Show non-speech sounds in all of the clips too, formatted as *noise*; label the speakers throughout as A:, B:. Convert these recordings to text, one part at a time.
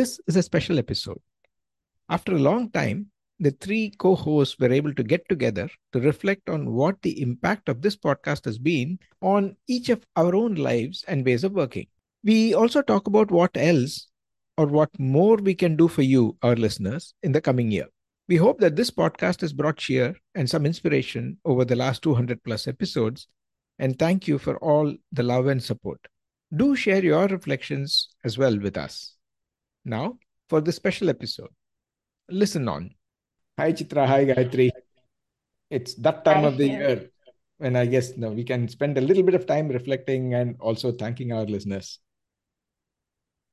A: This is a special episode. After a long time, the three co hosts were able to get together to reflect on what the impact of this podcast has been on each of our own lives and ways of working. We also talk about what else or what more we can do for you, our listeners, in the coming year. We hope that this podcast has brought cheer and some inspiration over the last 200 plus episodes. And thank you for all the love and support. Do share your reflections as well with us. Now, for this special episode, listen on. Hi, Chitra. Hi, Gayatri. It's that time
B: Hi,
A: of the
B: yeah.
A: year when I guess now we can spend a little bit of time reflecting and also thanking our listeners.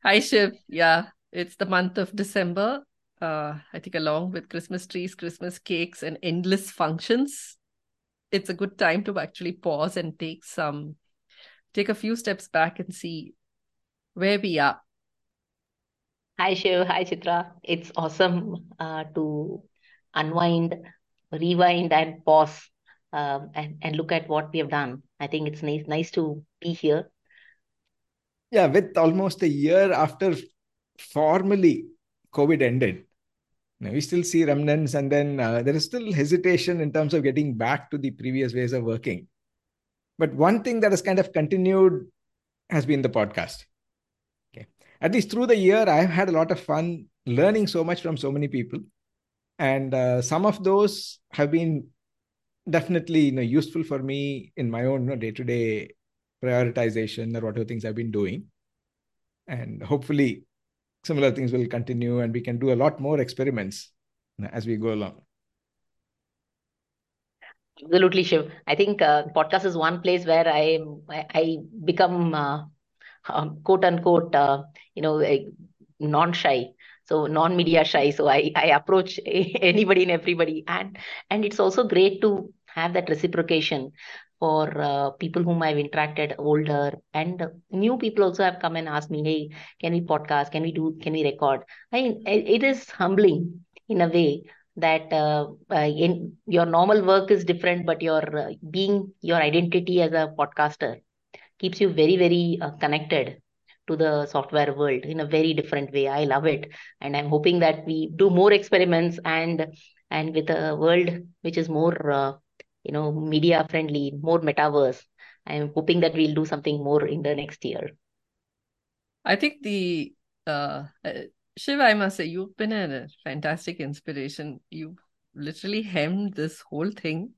C: Hi, Shiv. Yeah, it's the month of December. Uh, I think along with Christmas trees, Christmas cakes, and endless functions, it's a good time to actually pause and take some, take a few steps back and see where we are.
B: Hi Shiv, hi Chitra. It's awesome uh, to unwind, rewind, and pause um, and, and look at what we have done. I think it's nice, nice to be here.
A: Yeah, with almost a year after formally COVID ended, now we still see remnants, and then uh, there is still hesitation in terms of getting back to the previous ways of working. But one thing that has kind of continued has been the podcast. At least through the year, I've had a lot of fun learning so much from so many people. And uh, some of those have been definitely you know, useful for me in my own day-to-day prioritization or whatever things I've been doing. And hopefully similar things will continue and we can do a lot more experiments as we go along.
B: Absolutely, Shiv. I think uh, podcast is one place where I I, I become uh, um, quote unquote uh, you know non shy so non-media shy. So i i approach *laughs* anybody and everybody. And and it's also great to have that reciprocation for uh, people whom i've interacted older. And new people also have come and asked me hey can we podcast? Can we do can we record? I mean it is humbling in a way that uh, uh, in your normal work is different but your uh, being your identity as a podcaster keeps you very very uh, connected to the software world in a very different way i love it and i'm hoping that we do more experiments and and with a world which is more uh, you know media friendly more metaverse i'm hoping that we'll do something more in the next year
C: I think the uh, uh, Shiv, I must say, you've been a fantastic inspiration. You literally hemmed this whole thing.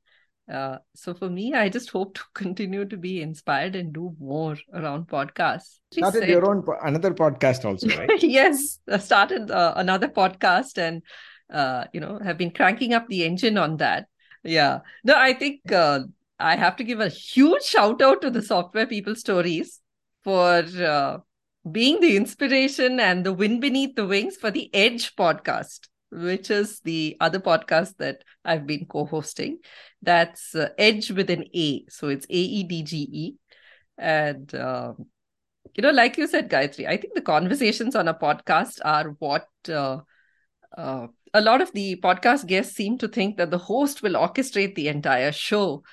C: Uh, so for me, I just hope to *laughs* continue to be inspired and do more around podcasts. She
A: Started
C: said-
A: your own po- another podcast also, *laughs* right?
C: yes, I started uh, another podcast and uh, you know have been cranking up the engine on that. Yeah, no, I think uh, I have to give a huge shout out to the Software People Stories for uh, being the inspiration and the wind beneath the wings for the Edge podcast, which is the other podcast that I've been co-hosting. That's uh, Edge with an A, so it's A E D G E, and. Um, you know, like you said, Gayatri, I think the conversations on a podcast are what uh, uh, a lot of the podcast guests seem to think that the host will orchestrate the entire show.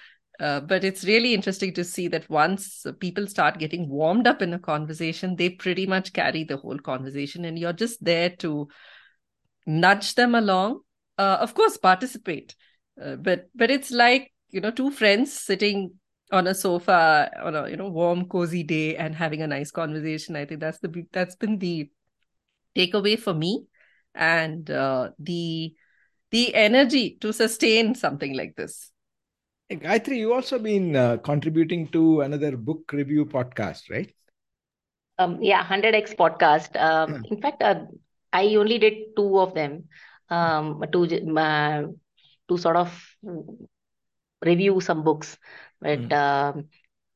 C: Uh, but it's really interesting to see that once people start getting warmed up in a conversation, they pretty much carry the whole conversation, and you're just there to nudge them along. Uh, of course, participate, uh, but but it's like you know two friends sitting on a sofa on a you know warm cozy day and having a nice conversation i think that's the that's been the takeaway for me and uh, the the energy to sustain something like this
A: Hey, Gayatri, you also been uh, contributing to another book review podcast, right?
B: um yeah 100x podcast um
A: Yeah. *clears throat*
B: in fact uh, i only did two of them um to uh, to sort of review some books but
A: Mm.
B: um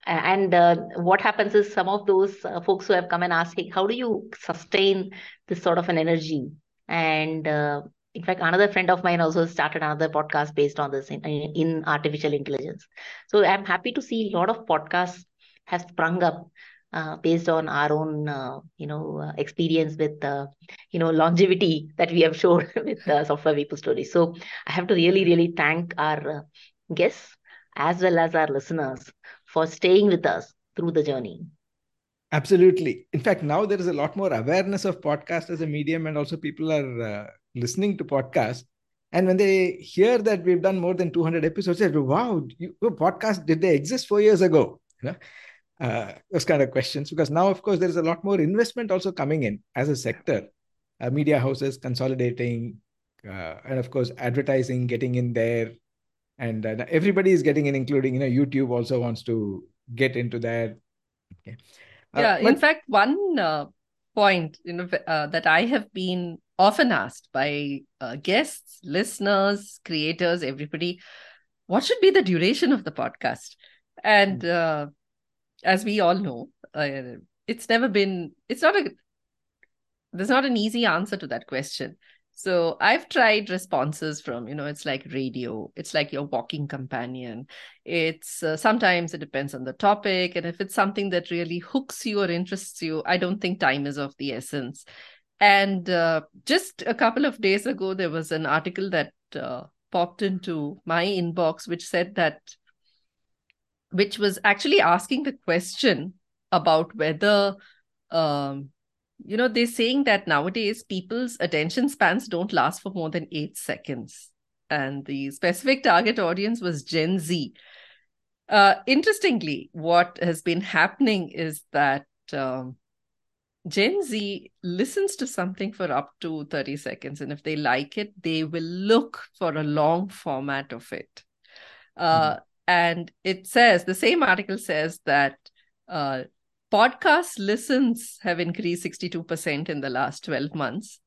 B: and uh, what happens is some of those uh, folks who have come and asked, hey, how do you sustain this sort of an energy? And uh, in fact, another friend of mine also started another podcast based on this in, in artificial intelligence. So I'm happy to see a lot of podcasts have sprung up uh, based on our own, uh, you know, uh, experience with, uh, you know, longevity *laughs* that we have shown *laughs* with uh, Software People Stories. So I have to really, really thank our uh, guests as well as our listeners for staying with us through the journey.
A: Absolutely. In fact, now there is a lot more awareness of podcast as a medium, and also people are uh, listening to podcasts. And when they hear that we've done more than 200 episodes, they say, wow, you, podcast, did they exist four years ago? You know, uh, those kind of questions. Because now, of course, there is a lot more investment also coming in as a sector. Uh, media houses consolidating, uh, and of course, advertising getting in there. And uh, everybody is getting in, including, you know, YouTube also wants to get into that. Okay.
C: Uh, yeah, but... in fact, one uh, point you know uh, that I have been often asked by uh, guests, listeners, creators, everybody, what should be the duration of the podcast? And hmm. As we all know, uh, it's never been. It's not a. There's not an easy answer to that question. So I've tried responses from, you know, it's like radio, it's like your walking companion. It's uh, sometimes it depends on the topic. And if it's something that really hooks you or interests you, I don't think time is of the essence. And uh, just a couple of days ago, there was an article that uh, popped into my inbox, which said that, which was actually asking the question about whether um, you know, they're saying that nowadays people's attention spans don't last for more than eight seconds. And the specific target audience was Gen Z. Uh, interestingly, what has been happening is that um, Gen Z listens to something for up to 30 seconds. And if they like it, they will look for a long format of it. Uh, mm-hmm. And it says, the same article says that uh, podcast listens have increased 62% in the last 12 months.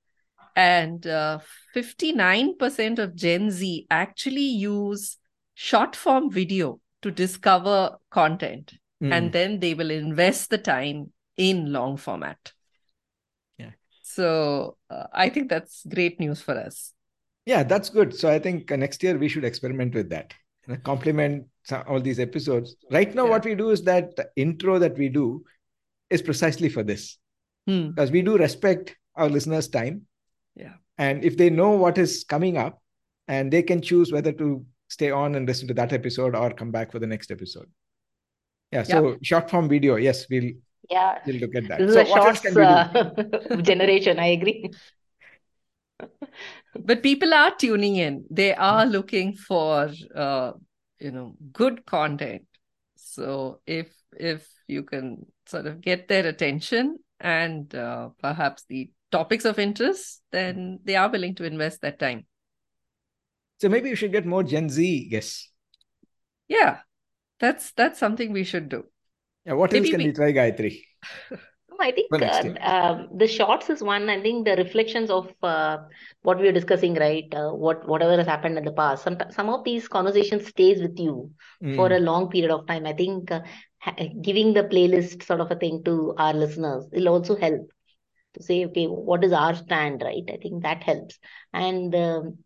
C: And uh, 59% of Gen Z actually use short form video to discover content. Mm. And then they will invest the time in long format.
A: Yeah.
C: So uh, I think that's great news for us.
A: Yeah, that's good. So I think uh, next year we should experiment with that. Complement all these episodes. Right now, yeah. what we do is that the intro that we do is precisely for this.
C: Hmm.
A: Because we do respect our listeners' time.
C: Yeah.
A: And if they know what is coming up, and they can choose whether to stay on and listen to that episode or come back for the next episode. Yeah. So yep. short form video, yes, we'll
B: yeah
A: we'll look at that.
B: This
A: so
B: is a shorts uh, *laughs* generation. I agree.
C: But people are tuning in. They are looking for uh, you know good content. So if if you can sort of get their attention and uh, perhaps the topics of interest, then they are willing to invest that time.
A: So maybe you should get more Gen Z guests.
C: Yeah, that's that's something we should do.
A: Yeah, what maybe else can we, we try, Gayatri? *laughs*
B: I think uh, uh, the shorts is one. I think the reflections of uh, what we are discussing, right? Uh, what whatever has happened in the past. Some some of these conversations stays with you mm. for a long period of time. I think uh, giving the playlist sort of a thing to our listeners will also help to say, okay, what is our stand, right? I think that helps. And um,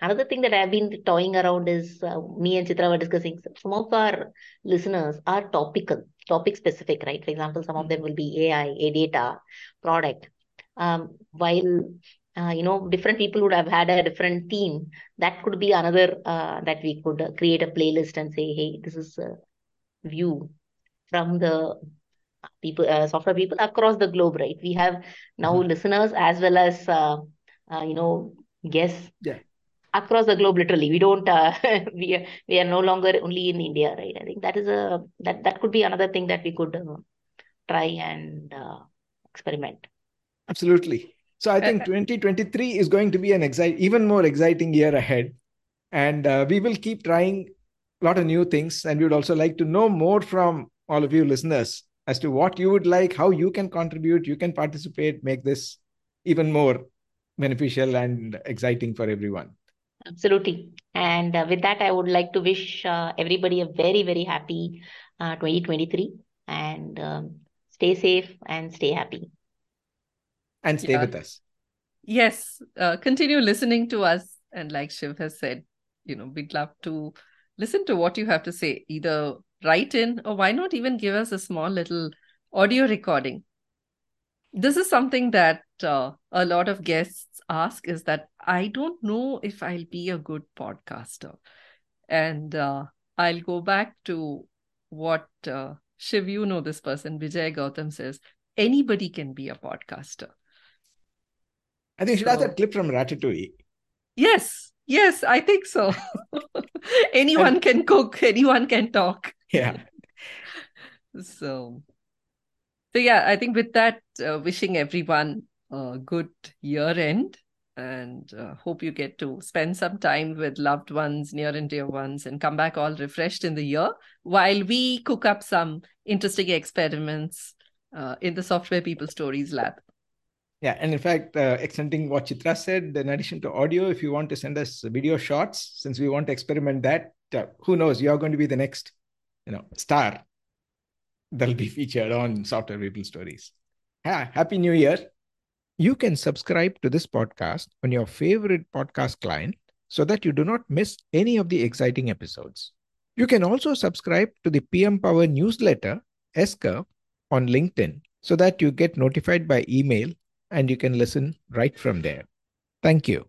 B: another thing that I've been toying around is uh, me and Chitra were discussing. Some of our listeners are topical, topic specific, right? For example, some of them will be AI, a data, product. Um, while uh, you know, different people would have had a different theme. That could be another uh, that we could create a playlist and say, hey, this is a view from the people, uh, software people across the globe, right? We have now mm-hmm. listeners as well as, uh, uh, you know, guests
A: yeah.
B: Across the globe. Literally, we don't. Uh, *laughs* we are, we are no longer only in India, right? I think that is a that that could be another thing that we could uh, try and uh, experiment.
A: Absolutely. So I think *laughs* 2023 is going to be an excite, even more exciting year ahead, and we will keep trying a lot of new things. And we would also like to know more from all of you listeners as to what you would like, how you can contribute, you can participate, make this even more beneficial and exciting for everyone.
B: Absolutely. And uh, with that, I would like to wish uh, everybody a very, very happy uh, 2023 and um, stay safe and stay happy.
A: And stay
C: Yeah.
A: with us.
C: Yes, uh, continue listening to us. And like Shiv has said, you know, we'd love to listen to what you have to say. Either write in or why not even give us a small little audio recording. This is something that uh, a lot of guests ask is that I don't know if I'll be a good podcaster. And uh, I'll go back to what uh, Shiv, you know this person, Vijay Gautam says anybody can be a podcaster.
A: I think she
C: So-
A: that clip from Ratatouille.
C: Yes, yes, I think so. *laughs* anyone can cook, anyone can talk.
A: Yeah.
C: So, so yeah, I think with that, uh, wishing everyone a good year end and uh, hope you get to spend some time with loved ones, near and dear ones, and come back all refreshed in the year while we cook up some interesting experiments uh, in the Software People Stories lab.
A: Yeah, and in fact, uh, extending what Chitra said, in addition to audio, if you want to send us video shots, since we want to experiment that, uh, who knows, you're going to be the next, you know, star that'll be featured on Software People Stories. Ha- Happy New Year. You can subscribe to this podcast on your favorite podcast client so that you do not miss any of the exciting episodes. You can also subscribe to the PM Power newsletter, S-Curve, on LinkedIn so that you get notified by email and you can listen right from there. Thank you.